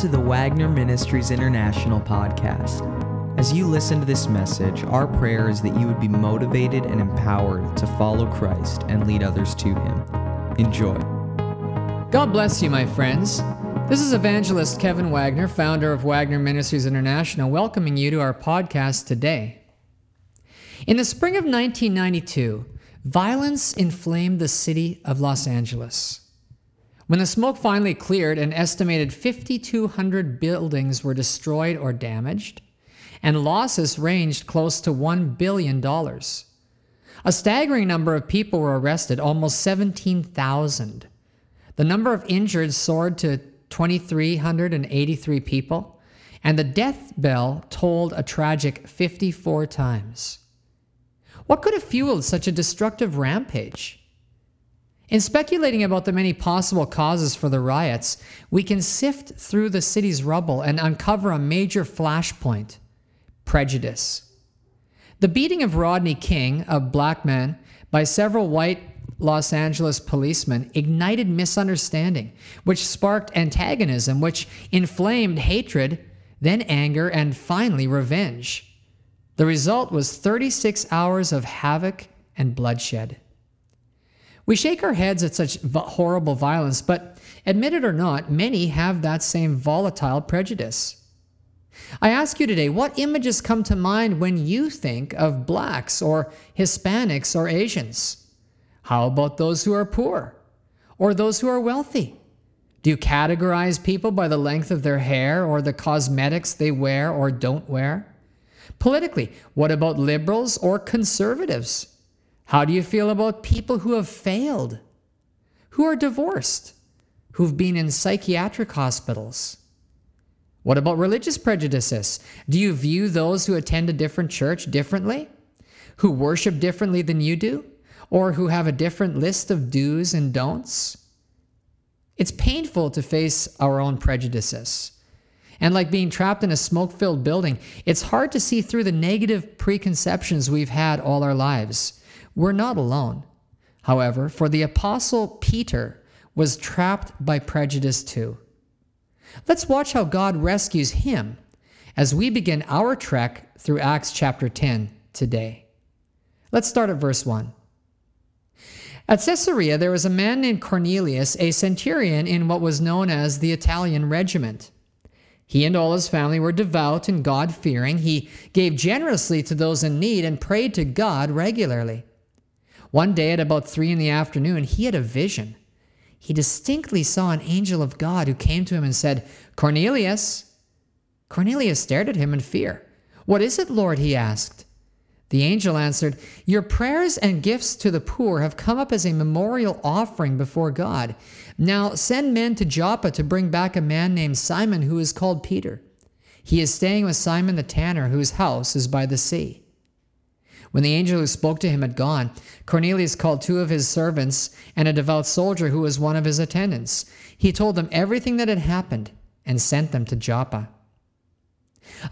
to the Wagner Ministries International podcast. As you listen to this message, our prayer is that you would be motivated and empowered to follow Christ and lead others to Him. Enjoy. God bless you, my friends. This is evangelist Kevin Wagner, founder of Wagner Ministries International, welcoming you to our podcast today. In the spring of 1992, violence inflamed the city of Los Angeles. When the smoke finally cleared, an estimated 5,200 buildings were destroyed or damaged, and losses ranged close to $1 billion. A staggering number of people were arrested, almost 17,000. The number of injured soared to 2,383 people, and the death bell tolled a tragic 54 times. What could have fueled such a destructive rampage? In speculating about the many possible causes for the riots, we can sift through the city's rubble and uncover a major flashpoint prejudice. The beating of Rodney King, a black man, by several white Los Angeles policemen ignited misunderstanding, which sparked antagonism, which inflamed hatred, then anger, and finally revenge. The result was 36 hours of havoc and bloodshed. We shake our heads at such horrible violence, but admit it or not, many have that same volatile prejudice. I ask you today, what images come to mind when you think of blacks or Hispanics or Asians? How about those who are poor or those who are wealthy? Do you categorize people by the length of their hair or the cosmetics they wear or don't wear? Politically, what about liberals or conservatives? How do you feel about people who have failed, who are divorced, who've been in psychiatric hospitals? What about religious prejudices? Do you view those who attend a different church differently? Who worship differently than you do? Or who have a different list of do's and don'ts? It's painful to face our own prejudices. And like being trapped in a smoke filled building, it's hard to see through the negative preconceptions we've had all our lives. We're not alone. However, for the Apostle Peter was trapped by prejudice too. Let's watch how God rescues him as we begin our trek through Acts chapter 10 today. Let's start at verse 1. At Caesarea, there was a man named Cornelius, a centurion in what was known as the Italian regiment. He and all his family were devout and God fearing. He gave generously to those in need and prayed to God regularly. One day at about three in the afternoon, he had a vision. He distinctly saw an angel of God who came to him and said, Cornelius. Cornelius stared at him in fear. What is it, Lord? he asked. The angel answered, Your prayers and gifts to the poor have come up as a memorial offering before God. Now send men to Joppa to bring back a man named Simon who is called Peter. He is staying with Simon the tanner, whose house is by the sea. When the angel who spoke to him had gone, Cornelius called two of his servants and a devout soldier who was one of his attendants. He told them everything that had happened and sent them to Joppa.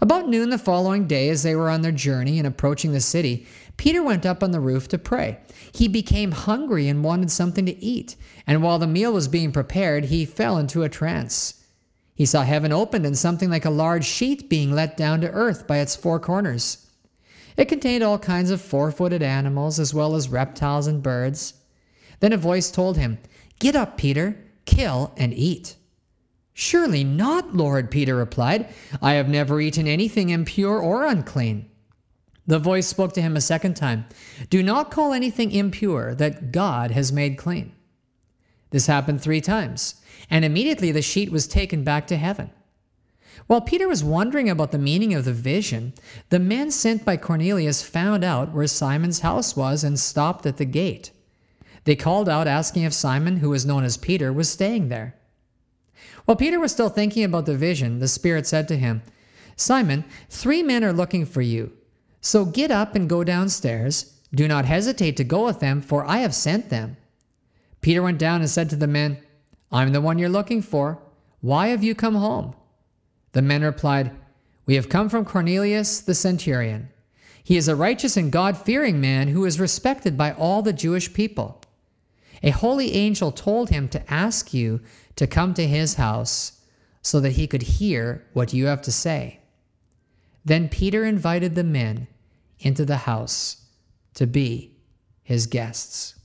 About noon the following day, as they were on their journey and approaching the city, Peter went up on the roof to pray. He became hungry and wanted something to eat, and while the meal was being prepared, he fell into a trance. He saw heaven opened and something like a large sheet being let down to earth by its four corners. It contained all kinds of four footed animals, as well as reptiles and birds. Then a voice told him, Get up, Peter, kill and eat. Surely not, Lord, Peter replied. I have never eaten anything impure or unclean. The voice spoke to him a second time Do not call anything impure that God has made clean. This happened three times, and immediately the sheet was taken back to heaven. While Peter was wondering about the meaning of the vision, the men sent by Cornelius found out where Simon's house was and stopped at the gate. They called out asking if Simon, who was known as Peter, was staying there. While Peter was still thinking about the vision, the Spirit said to him, Simon, three men are looking for you. So get up and go downstairs. Do not hesitate to go with them, for I have sent them. Peter went down and said to the men, I'm the one you're looking for. Why have you come home? The men replied, We have come from Cornelius the centurion. He is a righteous and God fearing man who is respected by all the Jewish people. A holy angel told him to ask you to come to his house. so that he could hear what you have to say. Then Peter invited the men into the house to be his guests.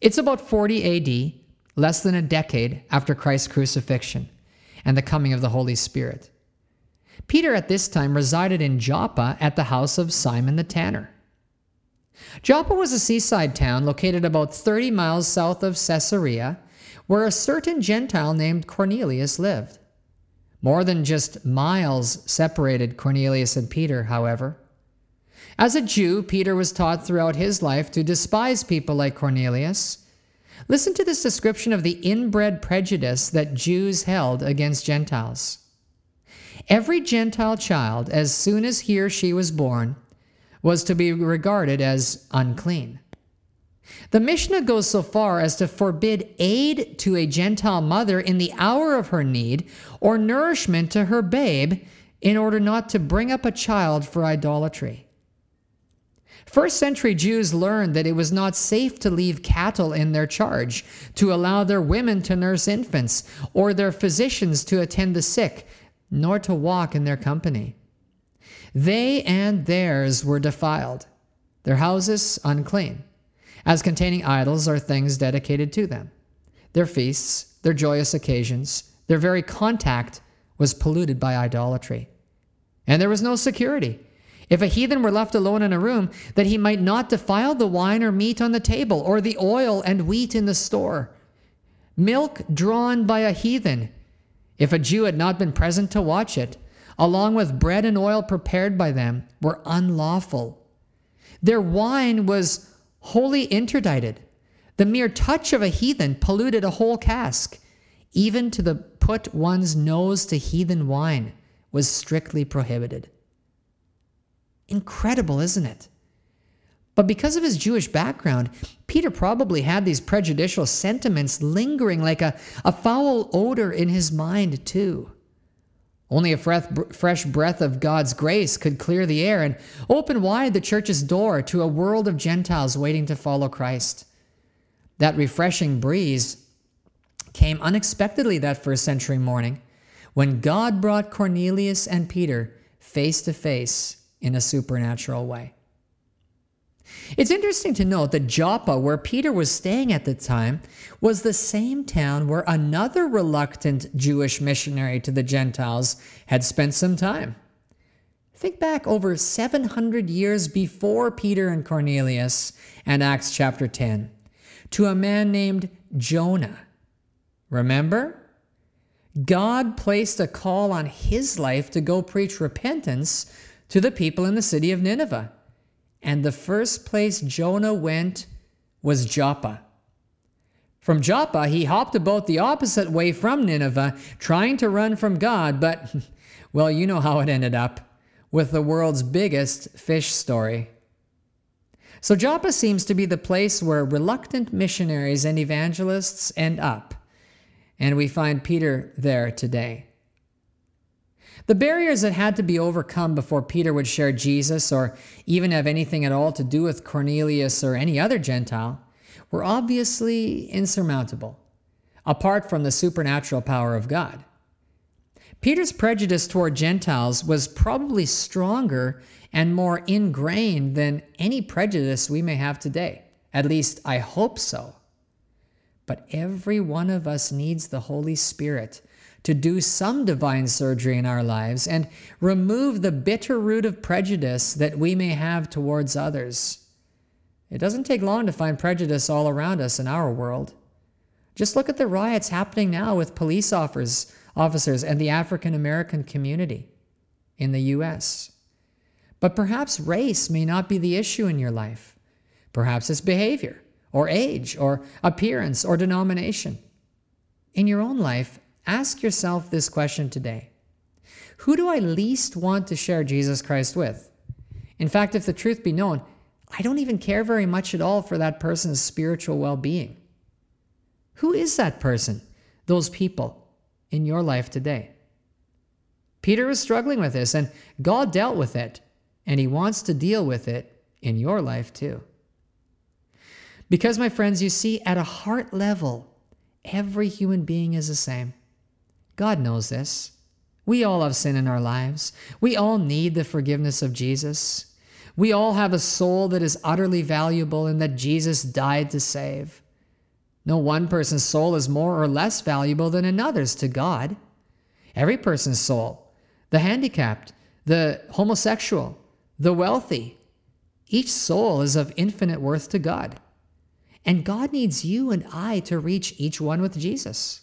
It's about 40 AD, less than a decade after Christ's crucifixion and the coming of the Holy Spirit. Peter at this time resided in Joppa at the house of Simon the tanner. Joppa was a seaside town located about 30 miles south of Caesarea, where a certain Gentile named Cornelius lived. More than just miles separated Cornelius and Peter, however. As a Jew, Peter was taught throughout his life to despise people like Cornelius. Listen to this description of the inbred prejudice that Jews held against Gentiles. Every Gentile child, as soon as he or she was born, was to be regarded as unclean. The Mishnah goes so far as to forbid aid to a Gentile mother in the hour of her need or nourishment to her babe in order not to bring up a child for idolatry. First century Jews learned that it was not safe to leave cattle in their charge, to allow their women to nurse infants, or their physicians to attend the sick, nor to walk in their company. They and theirs were defiled, their houses unclean, as containing idols or things dedicated to them. Their feasts, their joyous occasions, their very contact was polluted by idolatry. And there was no security. If a heathen were left alone in a room, that he might not defile the wine or meat on the table, or the oil and wheat in the store. Milk drawn by a heathen, if a Jew had not been present to watch it, along with bread and oil prepared by them, were unlawful. Their wine was wholly interdicted. The mere touch of a heathen polluted a whole cask. Even to the put one's nose to heathen wine was strictly prohibited. Incredible, isn't it? But because of his Jewish background, Peter probably had these prejudicial sentiments lingering like a, a foul odor in his mind, too. Only a fresh breath of God's grace could clear the air and open wide the church's door to a world of Gentiles waiting to follow Christ. That refreshing breeze came unexpectedly that first century morning when God brought Cornelius and Peter face to face in a supernatural way. It's interesting to note that Joppa, where Peter was staying at the time, was the same town where another reluctant Jewish missionary to the Gentiles had spent some time. Think back over 700 years before Peter and Cornelius and Acts chapter 10 to a man named Jonah. Remember? God placed a call on his life to go preach repentance to the people in the city of Nineveh. And the first place Jonah went was Joppa. From Joppa, he hopped a boat the opposite way from Nineveh, trying to run from God, but, well, you know how it ended up with the world's biggest fish story. So, Joppa seems to be the place where reluctant missionaries and evangelists end up, and we find Peter there today. The barriers that had to be overcome before Peter would share Jesus or even have anything at all to do with Cornelius or any other Gentile were obviously insurmountable, apart from the supernatural power of God. Peter's prejudice toward Gentiles was probably stronger and more ingrained than any prejudice we may have today. At least, I hope so. But every one of us needs the Holy Spirit to do some divine surgery in our lives and remove the bitter root of prejudice that we may have towards others. It doesn't take long to find prejudice all around us in our world. Just look at the riots happening now with police officers, officers and the African American community in the U.S. But perhaps race may not be the issue in your life. Perhaps it's behavior, or age, or appearance, or denomination. In your own life, Ask yourself this question today Who do I least want to share Jesus Christ with? In fact, if the truth be known, I don't even care very much at all for that person's spiritual well being. Who is that person, those people in your life today? Peter was struggling with this, and God dealt with it, and he wants to deal with it in your life too. Because, my friends, you see, at a heart level, every human being is the same. God knows this. We all have sin in our lives. We all need the forgiveness of Jesus. We all have a soul that is utterly valuable and that Jesus died to save. No one person's soul is more or less valuable than another's to God. Every person's soul, the handicapped, the homosexual, the wealthy, each soul is of infinite worth to God. And God needs you and I to reach each one with Jesus.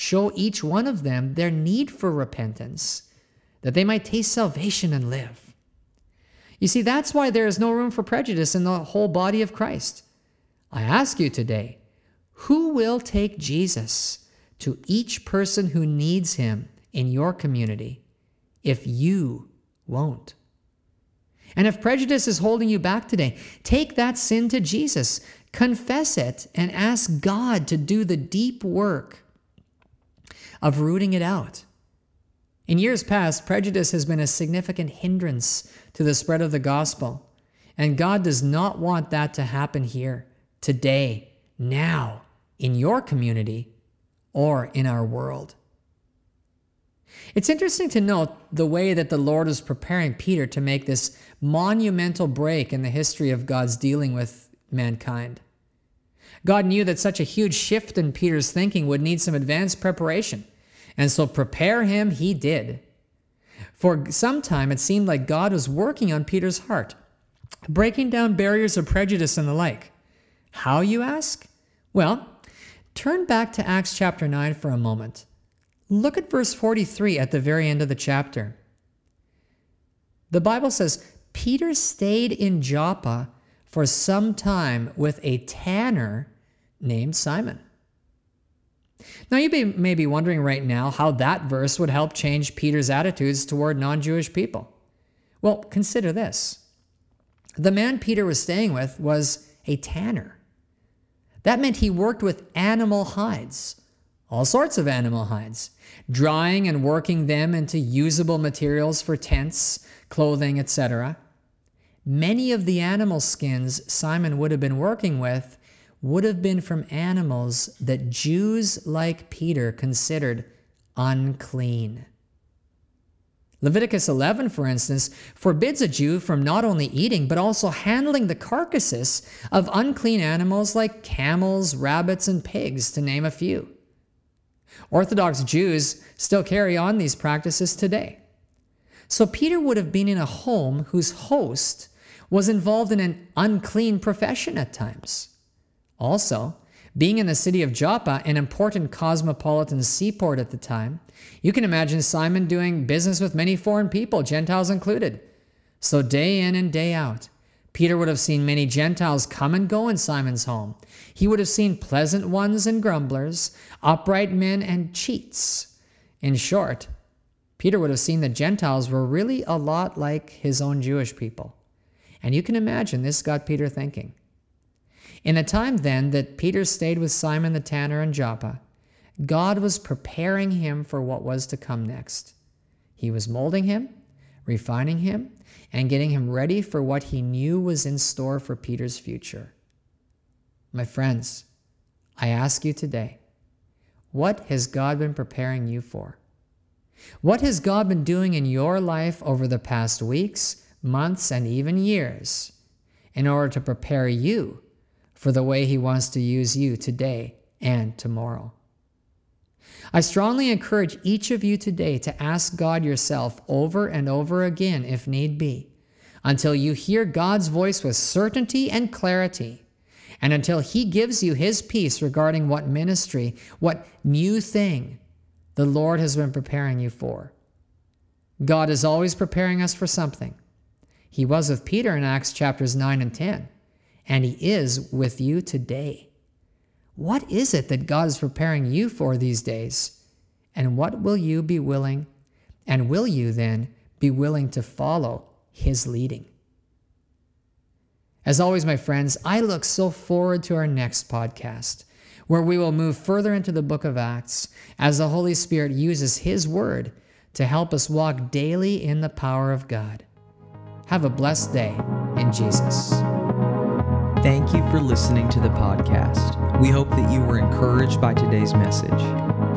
Show each one of them their need for repentance, that they might taste salvation and live. You see, that's why there is no room for prejudice in the whole body of Christ. I ask you today who will take Jesus to each person who needs him in your community if you won't? And if prejudice is holding you back today, take that sin to Jesus, confess it, and ask God to do the deep work of rooting it out. In years past, prejudice has been a significant hindrance to the spread of the gospel, and God does not want that to happen here, today, now, in your community, or in our world. It's interesting to note the way that the Lord is preparing Peter to make this monumental break in the history of God's dealing with mankind. God knew that such a huge shift in Peter's thinking would need some advanced preparation, and so prepare him he did. For some time, it seemed like God was working on Peter's heart, breaking down barriers of prejudice and the like. How, you ask? Well, turn back to Acts chapter 9 for a moment. Look at verse 43 at the very end of the chapter. The Bible says, Peter stayed in Joppa for some time with a tanner named Simon. Now, you may be wondering right now how that verse would help change Peter's attitudes toward non Jewish people. Well, consider this the man Peter was staying with was a tanner. That meant he worked with animal hides, all sorts of animal hides, drying and working them into usable materials for tents, clothing, etc. Many of the animal skins Simon would have been working with would have been from animals that Jews like Peter considered unclean. Leviticus 11, for instance, forbids a Jew from not only eating but also handling the carcasses of unclean animals like camels, rabbits, and pigs, to name a few. Orthodox Jews still carry on these practices today. So Peter would have been in a home whose host was involved in an unclean profession at times. Also, being in the city of Joppa, an important cosmopolitan seaport at the time, you can imagine Simon doing business with many foreign people, Gentiles included. So, day in and day out, Peter would have seen many Gentiles come and go in Simon's home. He would have seen pleasant ones and grumblers, upright men and cheats. In short, Peter would have seen that Gentiles were really a lot like his own Jewish people. And you can imagine this got Peter thinking. In a time then that Peter stayed with Simon the tanner in Joppa, God was preparing him for what was to come next. He was molding him, refining him, and getting him ready for what he knew was in store for Peter's future. My friends, I ask you today, what has God been preparing you for? What has God been doing in your life over the past weeks, months, and even years in order to prepare you for the way He wants to use you today and tomorrow? I strongly encourage each of you today to ask God yourself over and over again, if need be, until you hear God's voice with certainty and clarity, and until He gives you His peace regarding what ministry, what new thing the Lord has been preparing you for. God is always preparing us for something. He was with Peter in Acts chapters 9 and 10, and He is with you today. What is it that God is preparing you for these days? And what will you be willing, and will you then be willing to follow His leading? As always, my friends, I look so forward to our next podcast, where we will move further into the book of Acts as the Holy Spirit uses His word to help us walk daily in the power of God. Have a blessed day in Jesus. Thank you for listening to the podcast. We hope that you were encouraged by today's message.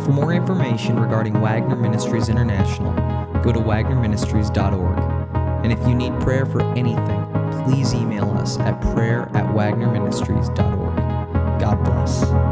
For more information regarding Wagner Ministries International, go to wagnerministries.org. And if you need prayer for anything, please email us at prayer at wagnerministries.org. God bless.